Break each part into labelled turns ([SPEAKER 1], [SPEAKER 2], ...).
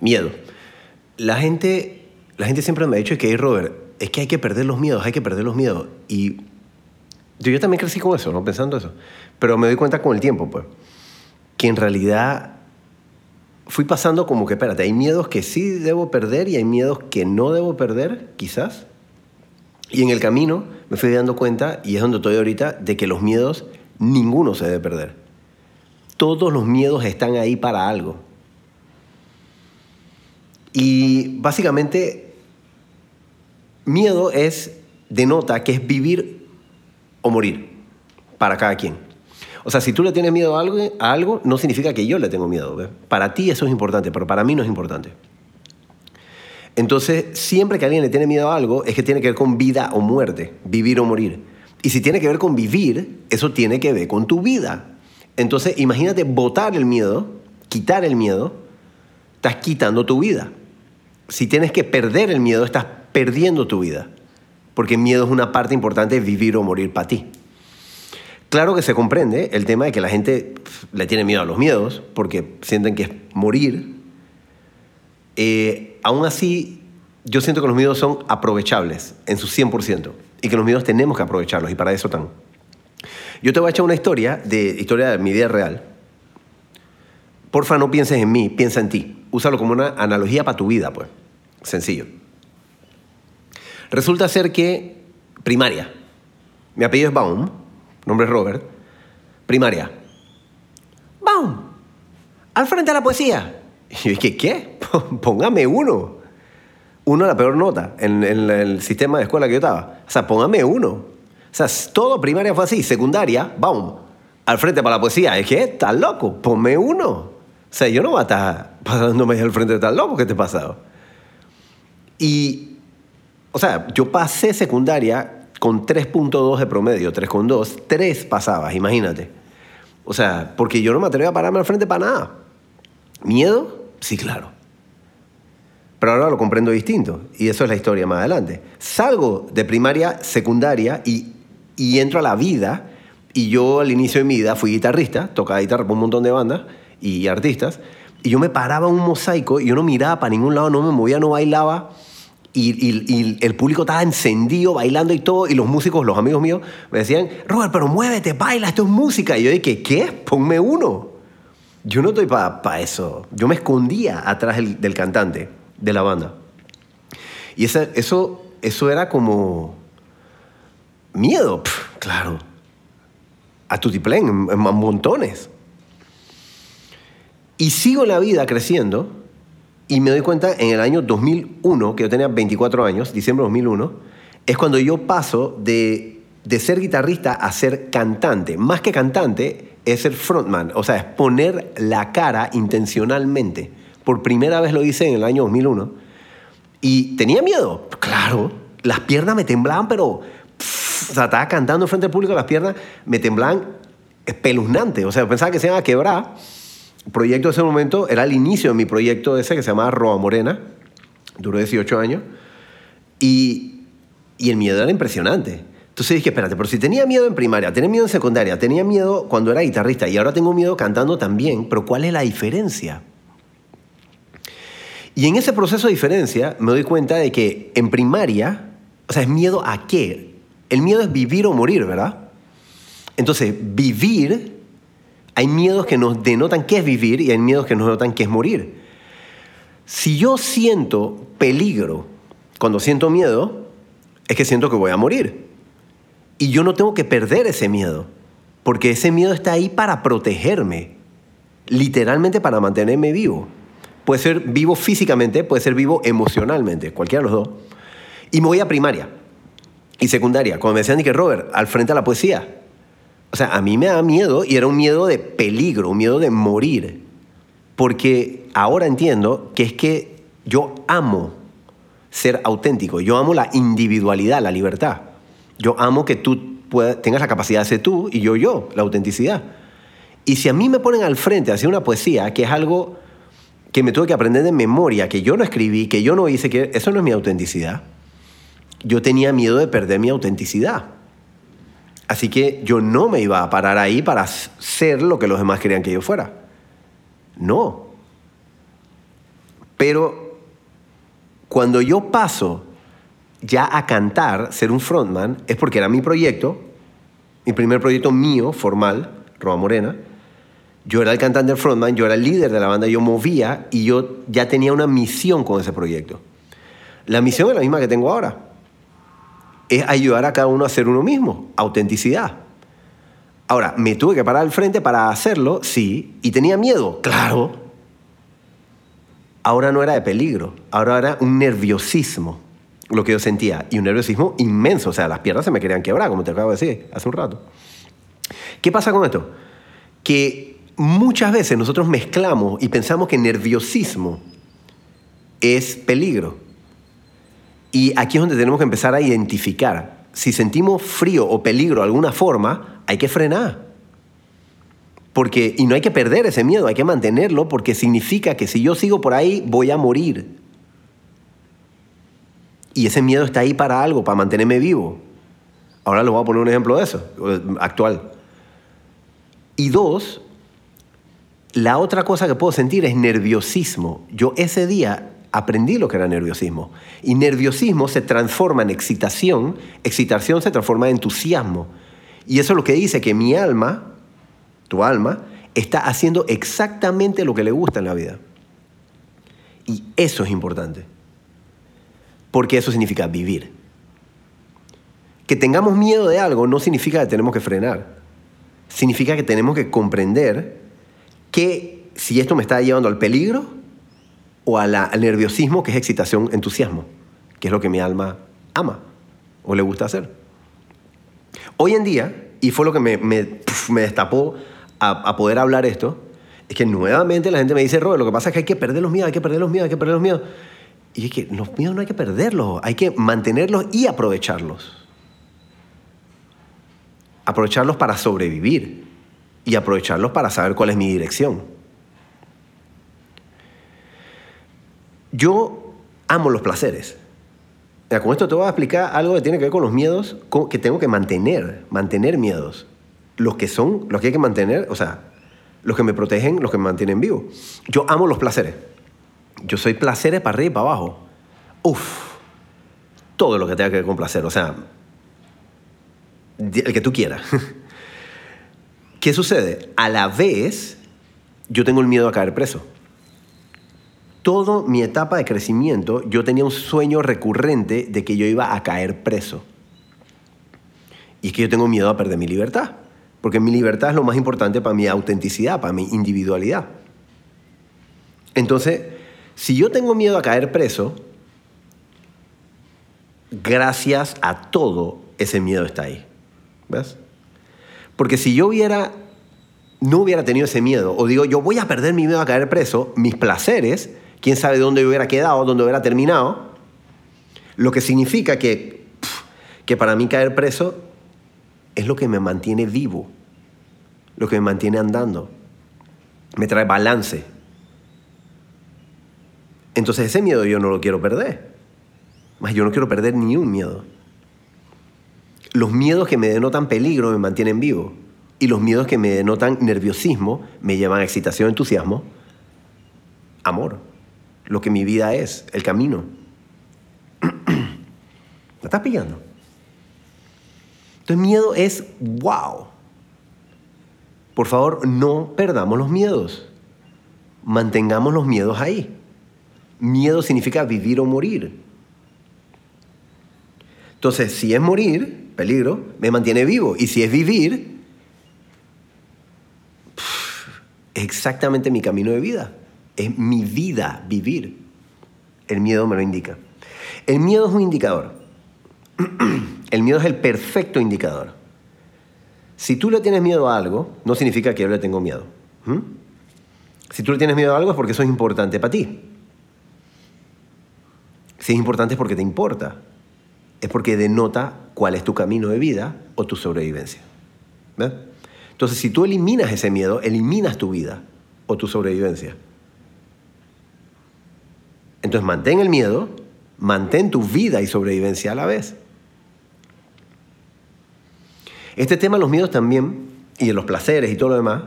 [SPEAKER 1] Miedo. La gente, la gente siempre me ha dicho que, hey, Robert, es que hay que perder los miedos, hay que perder los miedos. Y yo, yo también crecí con eso, ¿no? Pensando eso. Pero me doy cuenta con el tiempo, pues, que en realidad fui pasando como que, espérate, hay miedos que sí debo perder y hay miedos que no debo perder, quizás. Y en el camino me fui dando cuenta, y es donde estoy ahorita, de que los miedos, ninguno se debe perder. Todos los miedos están ahí para algo. Y básicamente, miedo es, denota que es vivir o morir para cada quien. O sea, si tú le tienes miedo a algo, no significa que yo le tengo miedo. Para ti eso es importante, pero para mí no es importante. Entonces, siempre que alguien le tiene miedo a algo, es que tiene que ver con vida o muerte, vivir o morir. Y si tiene que ver con vivir, eso tiene que ver con tu vida. Entonces, imagínate botar el miedo, quitar el miedo, estás quitando tu vida. Si tienes que perder el miedo, estás perdiendo tu vida. Porque miedo es una parte importante de vivir o morir para ti. Claro que se comprende el tema de que la gente le tiene miedo a los miedos, porque sienten que es morir. Eh, aún así, yo siento que los miedos son aprovechables en su 100% y que los miedos tenemos que aprovecharlos y para eso están. Yo te voy a echar una historia de historia de mi vida real. Porfa, no pienses en mí, piensa en ti. Úsalo como una analogía para tu vida, pues. Sencillo. Resulta ser que primaria. Mi apellido es Baum, nombre es Robert. Primaria. Baum. Al frente de la poesía. Y yo dije, ¿qué? Póngame uno. Uno la peor nota en, en el sistema de escuela que yo estaba. O sea, póngame uno. O sea, todo primaria fue así. Secundaria, Baum. Al frente para la poesía. Es que, estás loco. Ponme uno. O sea, yo no voy a estar pasándome al frente de tal loco que te he pasado. Y, o sea, yo pasé secundaria con 3.2 de promedio, 3.2, 3 pasabas, imagínate. O sea, porque yo no me atrevo a pararme al frente para nada. ¿Miedo? Sí, claro. Pero ahora lo comprendo distinto. Y eso es la historia más adelante. Salgo de primaria, secundaria y, y entro a la vida. Y yo al inicio de mi vida fui guitarrista, tocaba guitarra por un montón de bandas y artistas. Y yo me paraba un mosaico y yo no miraba para ningún lado, no me movía, no bailaba. Y, el público estaba encendido, bailando y todo. Y los músicos, los amigos míos, me decían, Robert, pero muévete, baila, esto es música. Y yo dije, ¿qué? Ponme uno. Yo no estoy para eso. Yo me escondía atrás del, cantante, de la banda. Y eso, eso era como miedo, claro. A tutiplén, en, en montones. Y sigo la vida creciendo y me doy cuenta en el año 2001, que yo tenía 24 años, diciembre de 2001, es cuando yo paso de, de ser guitarrista a ser cantante. Más que cantante, es ser frontman, o sea, es poner la cara intencionalmente. Por primera vez lo hice en el año 2001. Y tenía miedo, claro. Las piernas me temblaban, pero... pff, o sea, estaba cantando frente al público, las piernas me temblaban espeluznante. O sea, pensaba que se iban a quebrar. Proyecto de ese momento era el inicio de mi proyecto ese que se llamaba Roa Morena. Duró 18 años. Y, y el miedo era impresionante. Entonces dije, espérate, pero si tenía miedo en primaria, tenía miedo en secundaria, tenía miedo cuando era guitarrista y ahora tengo miedo cantando también, pero ¿cuál es la diferencia? Y en ese proceso de diferencia me doy cuenta de que en primaria, o sea, es miedo a qué? El miedo es vivir o morir, ¿verdad? Entonces, vivir, hay miedos que nos denotan qué es vivir y hay miedos que nos denotan qué es morir. Si yo siento peligro cuando siento miedo, es que siento que voy a morir. Y yo no tengo que perder ese miedo, porque ese miedo está ahí para protegerme, literalmente para mantenerme vivo. Puede ser vivo físicamente, puede ser vivo emocionalmente, cualquiera de los dos. Y me voy a primaria y secundaria, cuando me decían que Robert, al frente a la poesía. O sea, a mí me da miedo y era un miedo de peligro, un miedo de morir. Porque ahora entiendo que es que yo amo ser auténtico, yo amo la individualidad, la libertad. Yo amo que tú tengas la capacidad de ser tú y yo yo, la autenticidad. Y si a mí me ponen al frente a hacer una poesía, que es algo que me tuve que aprender de memoria, que yo no escribí, que yo no hice, que eso no es mi autenticidad, yo tenía miedo de perder mi autenticidad. Así que yo no me iba a parar ahí para ser lo que los demás querían que yo fuera. No. Pero cuando yo paso ya a cantar, ser un frontman, es porque era mi proyecto, mi primer proyecto mío, formal, Roma Morena. Yo era el cantante del frontman, yo era el líder de la banda, yo movía y yo ya tenía una misión con ese proyecto. La misión es la misma que tengo ahora. Es ayudar a cada uno a ser uno mismo, autenticidad. Ahora, ¿me tuve que parar al frente para hacerlo? Sí. ¿Y tenía miedo? Claro. Ahora no era de peligro, ahora era un nerviosismo lo que yo sentía y un nerviosismo inmenso. O sea, las piernas se me querían quebrar, como te acabo de decir hace un rato. ¿Qué pasa con esto? Que muchas veces nosotros mezclamos y pensamos que nerviosismo es peligro. Y aquí es donde tenemos que empezar a identificar. Si sentimos frío o peligro de alguna forma, hay que frenar. Porque, y no hay que perder ese miedo, hay que mantenerlo porque significa que si yo sigo por ahí voy a morir. Y ese miedo está ahí para algo, para mantenerme vivo. Ahora les voy a poner un ejemplo de eso, actual. Y dos, la otra cosa que puedo sentir es nerviosismo. Yo ese día aprendí lo que era nerviosismo. Y nerviosismo se transforma en excitación, excitación se transforma en entusiasmo. Y eso es lo que dice que mi alma, tu alma, está haciendo exactamente lo que le gusta en la vida. Y eso es importante porque eso significa vivir. Que tengamos miedo de algo no significa que tenemos que frenar. Significa que tenemos que comprender que si esto me está llevando al peligro o al nerviosismo, que es excitación, entusiasmo, que es lo que mi alma ama o le gusta hacer. Hoy en día, y fue lo que me, destapó a, a, poder hablar esto, es que nuevamente la gente me dice, Robert, lo que pasa es que hay que perder los miedos, hay que perder los miedos, hay que perder los miedos. Y es que los miedos no hay que perderlos, hay que mantenerlos y aprovecharlos. Aprovecharlos para sobrevivir y aprovecharlos para saber cuál es mi dirección. Yo amo los placeres. con esto te voy a explicar algo que tiene que ver con los miedos que tengo que mantener, mantener miedos. Los que son, los que hay que mantener, o sea, los que me protegen, los que me mantienen vivo. Yo amo los placeres. Yo soy placeres para arriba y para abajo. Uf, todo lo que tenga que ver con placer, o sea, el que tú quieras. ¿Qué sucede? A la vez, yo tengo el miedo a caer preso. Toda mi etapa de crecimiento, yo tenía un sueño recurrente de que yo iba a caer preso. Y es que yo tengo miedo a perder mi libertad, porque mi libertad es lo más importante para mi autenticidad, para mi individualidad. Entonces, si yo tengo miedo a caer preso, gracias a todo ese miedo está ahí. ¿Ves? Porque si yo hubiera, no hubiera tenido ese miedo, o digo, yo voy a perder mi miedo a caer preso, mis placeres, quién sabe dónde hubiera quedado, dónde hubiera terminado, lo que significa que, que para mí caer preso es lo que me mantiene vivo, lo que me mantiene andando, me trae balance, entonces ese miedo yo no lo quiero perder. Más yo no quiero perder ni un miedo. Los miedos que me denotan peligro me mantienen vivo. Y los miedos que me denotan nerviosismo me llevan a excitación, entusiasmo, amor. Lo que mi vida es, el camino. ¿Me estás pillando? Entonces miedo es wow. Por favor, no perdamos los miedos. Mantengamos los miedos ahí. Miedo significa vivir o morir. Entonces, si es morir, peligro, me mantiene vivo. Y si es vivir, es exactamente mi camino de vida. Es mi vida vivir. El miedo me lo indica. El miedo es un indicador. El miedo es el perfecto indicador. Si tú le tienes miedo a algo, no significa que yo le tengo miedo. ¿Mm? Si tú le tienes miedo a algo es porque eso es importante para ti. Si es importante es porque te importa. Es porque denota cuál es tu camino de vida o tu sobrevivencia. Entonces, si tú eliminas ese miedo, eliminas tu vida o tu sobrevivencia. Entonces, mantén el miedo, mantén tu vida y sobrevivencia a la vez. Este tema de los miedos también, y de los placeres y todo lo demás,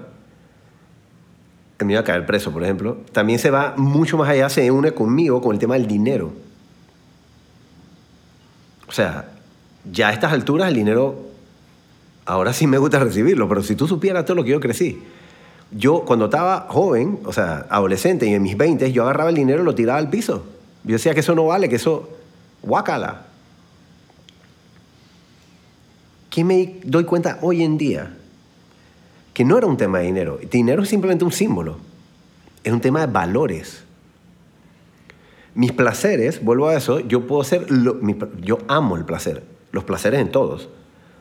[SPEAKER 1] el miedo a caer preso, por ejemplo, también se va mucho más allá, se une conmigo con el tema del dinero. O sea, ya a estas alturas el dinero, ahora sí me gusta recibirlo, pero si tú supieras todo lo que yo crecí. Yo cuando estaba joven, o sea, adolescente y en mis 20, yo agarraba el dinero y lo tiraba al piso. Yo decía que eso no vale, que eso, guácala. ¿Qué me doy cuenta hoy en día? Que no era un tema de dinero. Dinero es simplemente un símbolo. Es un tema de valores. Mis placeres, vuelvo a eso, yo puedo ser, yo amo el placer, los placeres en todos.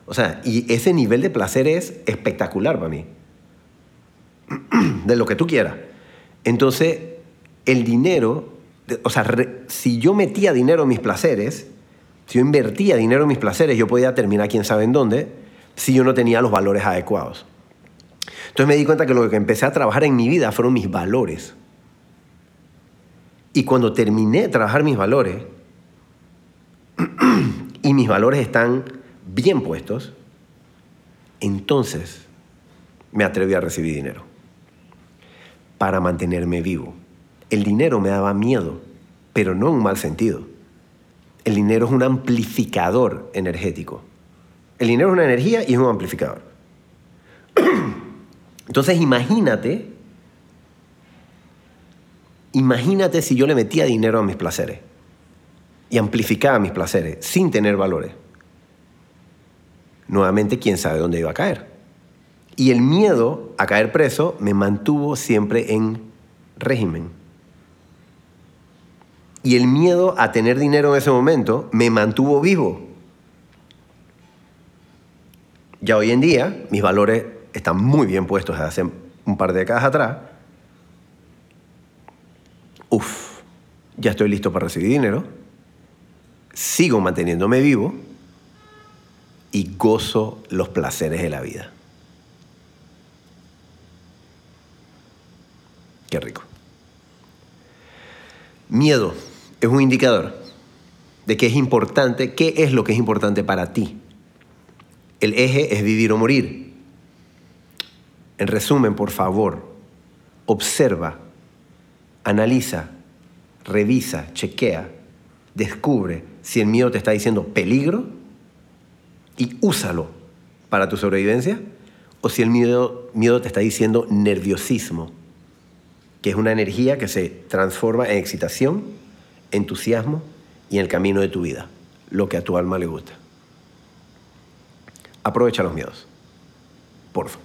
[SPEAKER 1] O sea, y ese nivel de placer es espectacular para mí. De lo que tú quieras. Entonces, el dinero, o sea, si yo metía dinero en mis placeres, si yo invertía dinero en mis placeres, yo podía terminar quién sabe en dónde si yo no tenía los valores adecuados. Entonces me di cuenta que lo que empecé a trabajar en mi vida fueron mis valores. Y cuando terminé de trabajar mis valores, y mis valores están bien puestos, entonces me atreví a recibir dinero para mantenerme vivo. El dinero me daba miedo, pero no en un mal sentido. El dinero es un amplificador energético. El dinero es una energía y es un amplificador. Entonces imagínate, imagínate si yo le metía dinero a mis placeres y amplificaba mis placeres sin tener valores. Nuevamente, quién sabe dónde iba a caer. Y el miedo a caer preso me mantuvo siempre en régimen. Y el miedo a tener dinero en ese momento me mantuvo vivo. Ya hoy en día mis valores están muy bien puestos desde hace un par de décadas atrás. Uf, ya estoy listo para recibir dinero. Sigo manteniéndome vivo y gozo los placeres de la vida. Qué rico. Miedo es un indicador de qué es importante, qué es lo que es importante para ti. El eje es vivir o morir. En resumen, por favor, observa, analiza, revisa, chequea, descubre si el miedo te está diciendo peligro y úsalo para tu sobrevivencia o si el miedo, miedo te está diciendo nerviosismo, que es una energía que se transforma en excitación, entusiasmo y en el camino de tu vida, lo que a tu alma le gusta. Aprovecha los miedos. Porfa.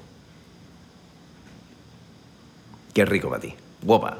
[SPEAKER 1] Qué rico para ti. Guapa.